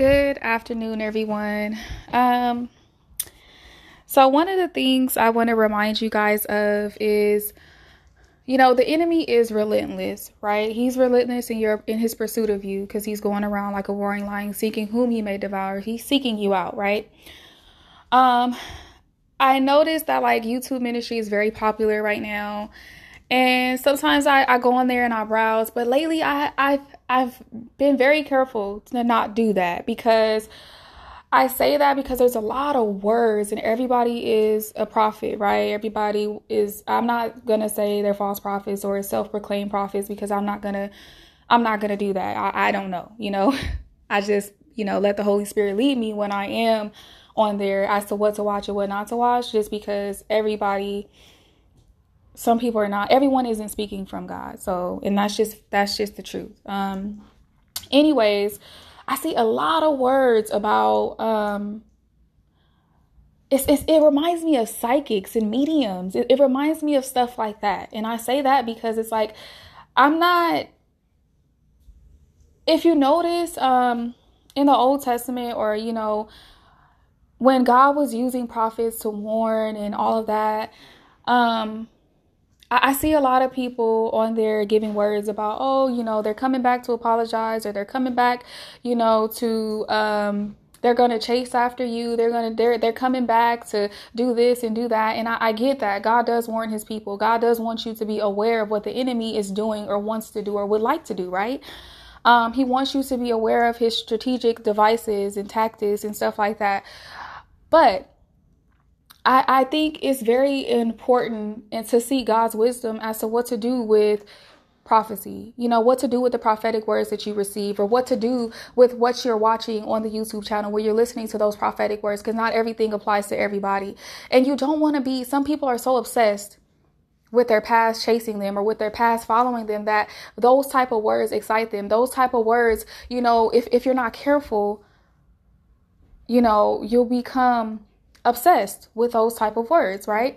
Good afternoon, everyone. Um, so one of the things I want to remind you guys of is, you know, the enemy is relentless, right? He's relentless in your in his pursuit of you because he's going around like a roaring lion, seeking whom he may devour. He's seeking you out, right? Um, I noticed that like YouTube ministry is very popular right now. And sometimes I, I go on there and I browse, but lately I, I've I've been very careful to not do that because I say that because there's a lot of words and everybody is a prophet, right? Everybody is I'm not gonna say they're false prophets or self-proclaimed prophets because I'm not gonna I'm not gonna do that. I, I don't know, you know. I just, you know, let the Holy Spirit lead me when I am on there as to what to watch and what not to watch, just because everybody some people are not everyone isn't speaking from god so and that's just that's just the truth um anyways i see a lot of words about um it's, it's, it reminds me of psychics and mediums. It, it reminds me of stuff like that. And I say that because it's like, I'm not, if you notice, um, in the Old Testament or, you know, when God was using prophets to warn and all of that, um, I, see a lot of people on there giving words about, oh, you know, they're coming back to apologize or they're coming back, you know, to um they're gonna chase after you. They're gonna they're they're coming back to do this and do that. And I, I get that. God does warn his people. God does want you to be aware of what the enemy is doing or wants to do or would like to do, right? Um, he wants you to be aware of his strategic devices and tactics and stuff like that. But I, I think it's very important and to see God's wisdom as to what to do with prophecy. You know, what to do with the prophetic words that you receive or what to do with what you're watching on the YouTube channel where you're listening to those prophetic words because not everything applies to everybody. And you don't want to be some people are so obsessed with their past chasing them or with their past following them that those type of words excite them. Those type of words, you know, if if you're not careful, you know, you'll become obsessed with those type of words, right?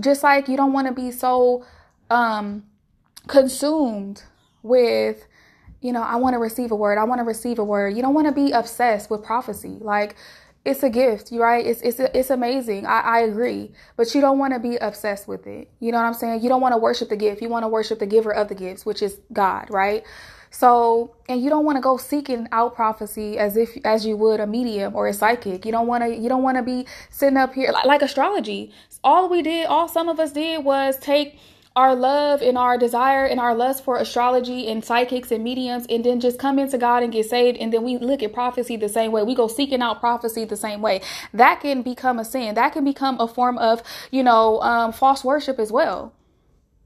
Just like you don't want to be so um consumed with you know, I want to receive a word. I want to receive a word. You don't want to be obsessed with prophecy. Like it's a gift, right? It's it's it's amazing. I, I agree, but you don't want to be obsessed with it. You know what I'm saying? You don't want to worship the gift. You want to worship the giver of the gifts, which is God, right? So, and you don't want to go seeking out prophecy as if as you would a medium or a psychic. You don't want to you don't want to be sitting up here like, like astrology. All we did, all some of us did was take our love and our desire and our lust for astrology and psychics and mediums and then just come into God and get saved and then we look at prophecy the same way. We go seeking out prophecy the same way. That can become a sin. That can become a form of, you know, um, false worship as well.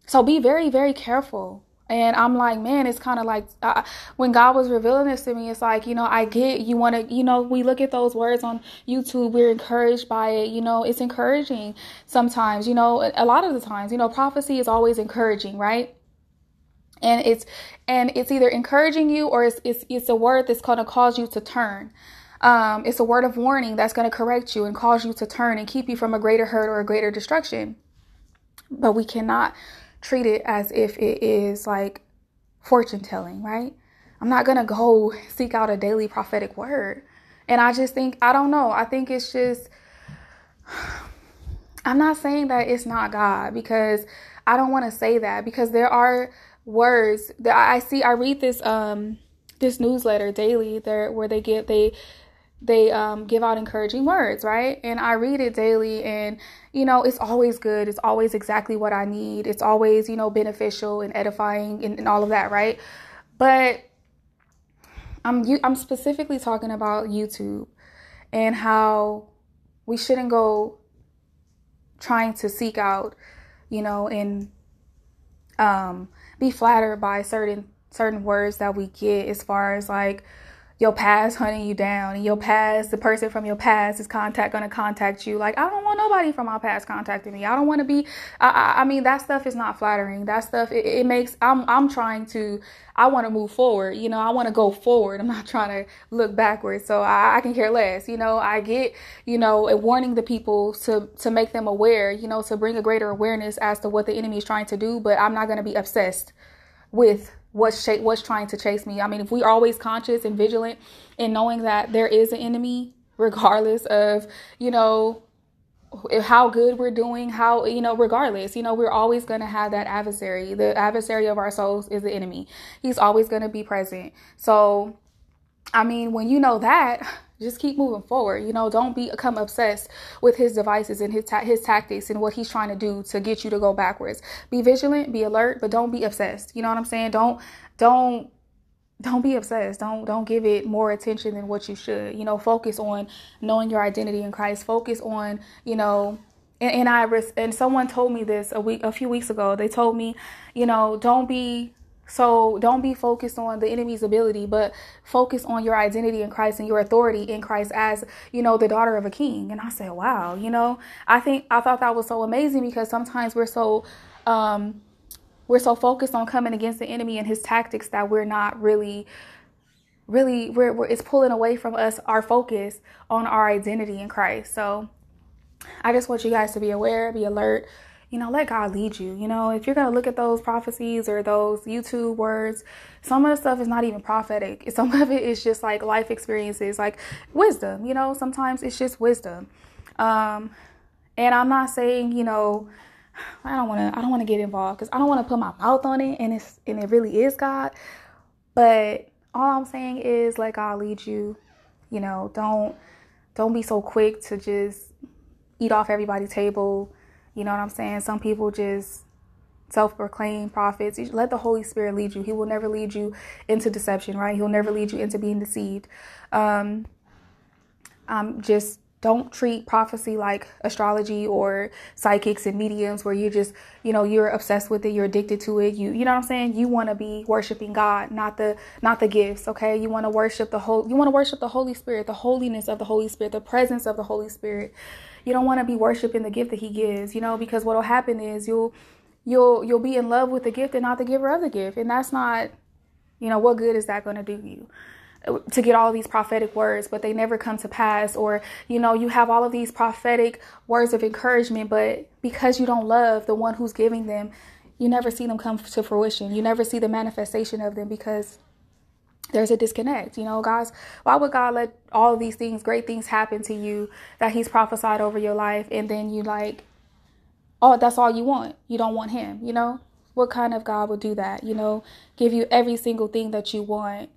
So be very, very careful and I'm like, man, it's kind of like uh, when God was revealing this to me, it's like, you know, I get you want to, you know, we look at those words on YouTube, we're encouraged by it. You know, it's encouraging sometimes, you know, a lot of the times, you know, prophecy is always encouraging, right? And it's and it's either encouraging you or it's it's, it's a word that's going to cause you to turn. Um, it's a word of warning that's going to correct you and cause you to turn and keep you from a greater hurt or a greater destruction. But we cannot treat it as if it is like fortune telling, right? I'm not going to go seek out a daily prophetic word. And I just think, I don't know. I think it's just, I'm not saying that it's not God because I don't want to say that because there are words that I see. I read this, um, this newsletter daily there where they get, they, they um, give out encouraging words, right? And I read it daily, and you know, it's always good. It's always exactly what I need. It's always, you know, beneficial and edifying and, and all of that, right? But I'm I'm specifically talking about YouTube and how we shouldn't go trying to seek out, you know, and um, be flattered by certain certain words that we get as far as like your past hunting you down and your past the person from your past is contact going to contact you. Like i don't want nobody from my past contacting me. I don't want to be I, I, I, mean that stuff is not flattering. That stuff it, it makes i'm i'm trying to i want to move forward you know i want to go forward. I'm not trying to look backwards. So I, I can care less you know. I get you know a warning the people to to make them aware you know to bring a greater awareness as to what the enemy is trying to do but i'm not going to be obsessed with what's what's trying to chase me. I mean, if we're always conscious and vigilant in knowing that there is an enemy, regardless of you know how good we're doing, how, you know, regardless, you know, we're always going to have that adversary. The adversary of our souls is the enemy. He's always going to be present. So, I mean, when you know that, just keep moving forward. You know, don't become obsessed with his devices and his ta- his tactics and what he's trying to do to get you to go backwards. Be vigilant, be alert, but don't be obsessed. You know what I'm saying? Don't don't don't be obsessed. Don't don't give it more attention than what you should. You know, focus on knowing your identity in Christ. Focus on, you know, and, and I and someone told me this a week a few weeks ago. They told me, you know, don't be so don't be focused on the enemy's ability, but focus on your identity in Christ and your authority in Christ as, you know, the daughter of a king. And I said, wow, you know, I think I thought that was so amazing because sometimes we're so um we're so focused on coming against the enemy and his tactics that we're not really really we're, we're, it's pulling away from us our focus on our identity in christ so i just want you guys to be aware be alert you know let god lead you you know if you're going to look at those prophecies or those youtube words some of the stuff is not even prophetic some of it is just like life experiences like wisdom you know sometimes it's just wisdom um and i'm not saying you know I don't want to I don't want to get involved cuz I don't want to put my mouth on it and it's and it really is God. But all I'm saying is let God lead you. You know, don't don't be so quick to just eat off everybody's table. You know what I'm saying? Some people just self-proclaimed prophets. Let the Holy Spirit lead you. He will never lead you into deception, right? He'll never lead you into being deceived. Um, um, just don't treat prophecy like astrology or psychics and mediums where you just you know you're obsessed with it you're addicted to it. You you know what i'm saying? You want to be worshiping god not the not the gifts okay? You want to worship the whole you want to worship the holy spirit the holiness of the holy spirit the presence of the holy spirit. You don't want to be worshiping the gift that he gives you know because what'll happen is you'll you'll you'll be in love with the gift and not the giver of the gift. And that's not you know what good is that going to do you to get all these prophetic words, but they never come to pass. Or, you know, you have all of these prophetic words of encouragement, but because you don't love the one who's giving them, you never see them come to fruition. You never see the manifestation of them because there's a disconnect. You know, guys, why would God let all these things, great things happen to you that He's prophesied over your life, and then you like, oh, that's all you want? You don't want Him, you know? What kind of God would do that? You know, give you every single thing that you want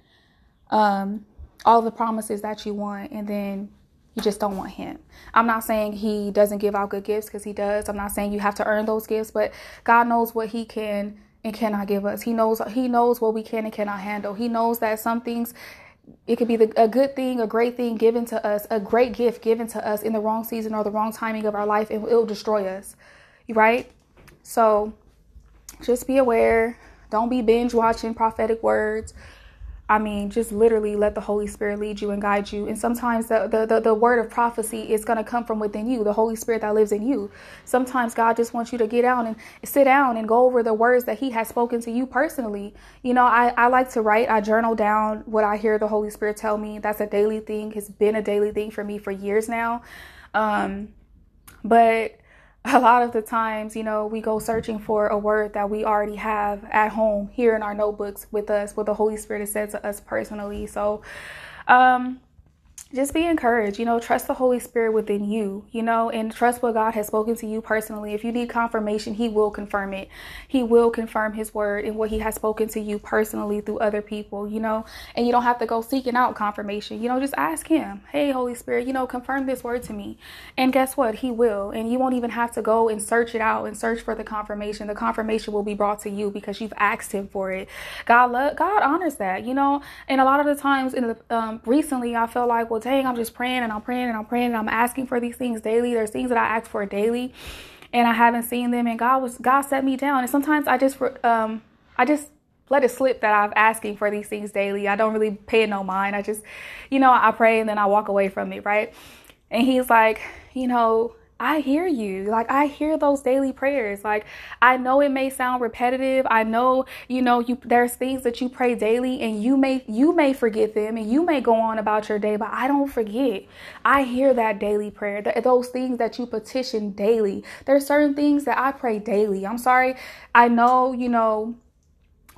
um, all the promises that you want, and then you just don't want him. I'm not saying he doesn't give out good gifts because he does. I'm not saying you have to earn those gifts, but God knows what he can and cannot give us. He knows he knows what we can and cannot handle. He knows that some things it could be the, a good thing, a great thing given to us, a great gift given to us in the wrong season or the wrong timing of our life, and it'll destroy us. Right? So just be aware. Don't be binge watching prophetic words. I mean, just literally let the Holy Spirit lead you and guide you. And sometimes the, the, the, the word of prophecy is going to come from within you, the Holy Spirit that lives in you. Sometimes God just wants you to get down and sit down and go over the words that He has spoken to you personally. You know, I, I like to write, I journal down what I hear the Holy Spirit tell me. That's a daily thing, it's been a daily thing for me for years now. Um, but a lot of the times, you know, we go searching for a word that we already have at home here in our notebooks with us, what the Holy Spirit has said to us personally. So, um, just be encouraged, you know, trust the Holy Spirit within you, you know, and trust what God has spoken to you personally. If you need confirmation, He will confirm it. He will confirm His word and what He has spoken to you personally through other people, you know, and you don't have to go seeking out confirmation, you know, just ask Him, hey, Holy Spirit, you know, confirm this word to me. And guess what? He will. And you won't even have to go and search it out and search for the confirmation. The confirmation will be brought to you because you've asked Him for it. God, lo- God honors that, you know, and a lot of the times in the, um, recently, I felt like, well, well, dang, I'm just praying and I'm praying and I'm praying and I'm asking for these things daily. There's things that I ask for daily and I haven't seen them and God was God set me down. And sometimes I just um I just let it slip that I'm asking for these things daily. I don't really pay it no mind. I just, you know, I pray and then I walk away from it, right? And he's like, you know, I hear you. Like I hear those daily prayers. Like I know it may sound repetitive. I know, you know, you there's things that you pray daily and you may you may forget them and you may go on about your day, but I don't forget. I hear that daily prayer. those things that you petition daily. There's certain things that I pray daily. I'm sorry. I know, you know,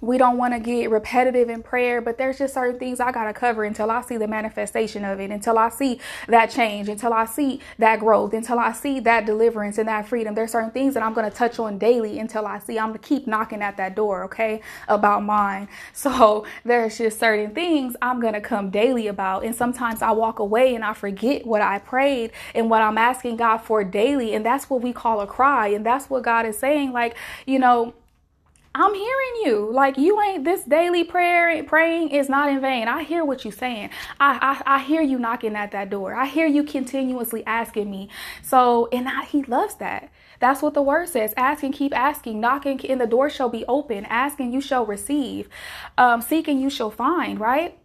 we don't want to get repetitive in prayer, but there's just certain things I got to cover until I see the manifestation of it, until I see that change, until I see that growth, until I see that deliverance and that freedom. There's certain things that I'm going to touch on daily until I see. I'm going to keep knocking at that door, okay, about mine. So there's just certain things I'm going to come daily about. And sometimes I walk away and I forget what I prayed and what I'm asking God for daily. And that's what we call a cry. And that's what God is saying. Like, you know, I'm hearing you. Like you ain't this daily prayer praying is not in vain. I hear what you're saying. I, I I hear you knocking at that door. I hear you continuously asking me. So and I, he loves that. That's what the word says. Ask and keep asking. Knocking and the door shall be open. Asking you shall receive. Um, seeking you shall find. Right?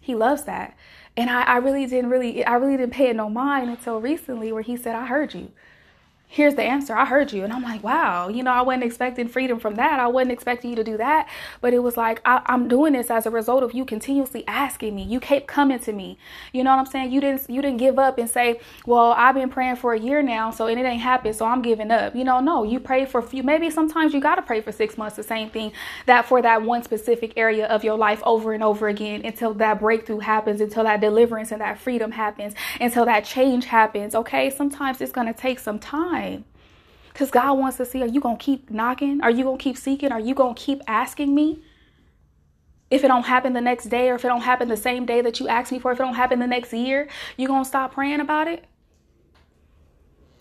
He loves that. And I, I really didn't really I really didn't pay it no mind until recently where he said, I heard you here's the answer. I heard you. And I'm like, wow, you know, I wasn't expecting freedom from that. I wasn't expecting you to do that. But it was like, I, am doing this as a result of you continuously asking me. You kept coming to me. You know what I'm saying? You didn't, you didn't give up and say, well, I've been praying for a year now, so and it ain't happened, so I'm giving up. You know, no, you pray for a few, maybe sometimes you got to pray for six months, the same thing that for that one specific area of your life over and over again until that breakthrough happens, until that deliverance and that freedom happens, until that change happens. Okay. Sometimes it's going to take some time time. Because God wants to see are you going to keep knocking? Are you going to keep seeking? Are you going to keep asking me? If it don't happen the next day or if it don't happen the same day that you asked me for, if it don't happen the next year, you going to stop praying about it?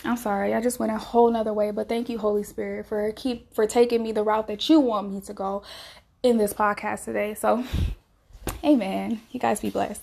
I'm sorry, I just went a whole nother way, but thank you, Holy Spirit, for keep for taking me the route that you want me to go in this podcast today. So, amen. You guys be blessed.